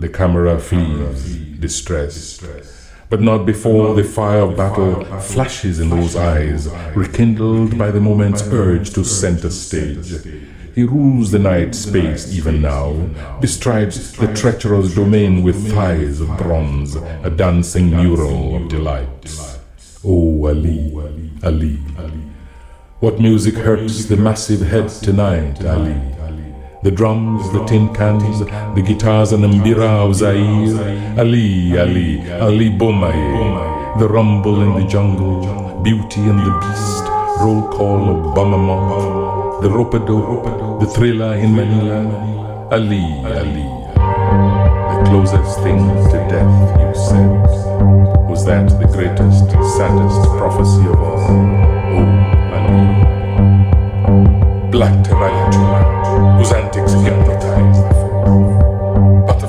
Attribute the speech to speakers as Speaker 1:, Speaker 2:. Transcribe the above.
Speaker 1: The camera flees, distressed. But not before the fire of battle flashes in those eyes, rekindled by the moment's urge to center stage. He rules the night space even now, bestrides the treacherous domain with thighs of bronze, a dancing mural of delights. Oh, Ali, Ali. What music hurts the massive head tonight, Ali? The drums, the tin cans, the guitars and mbira of Zaire. Ali, Ali, Ali Bomaye. The rumble in the jungle, Beauty and the Beast, roll call of Bamamont, the rope-a-dope, the Thrilla in Manila. Ali, Ali. The closest thing to death, you said. Was that the greatest, saddest prophecy of all? Oh, Ali. Black tarantula, whose antics hypnotize the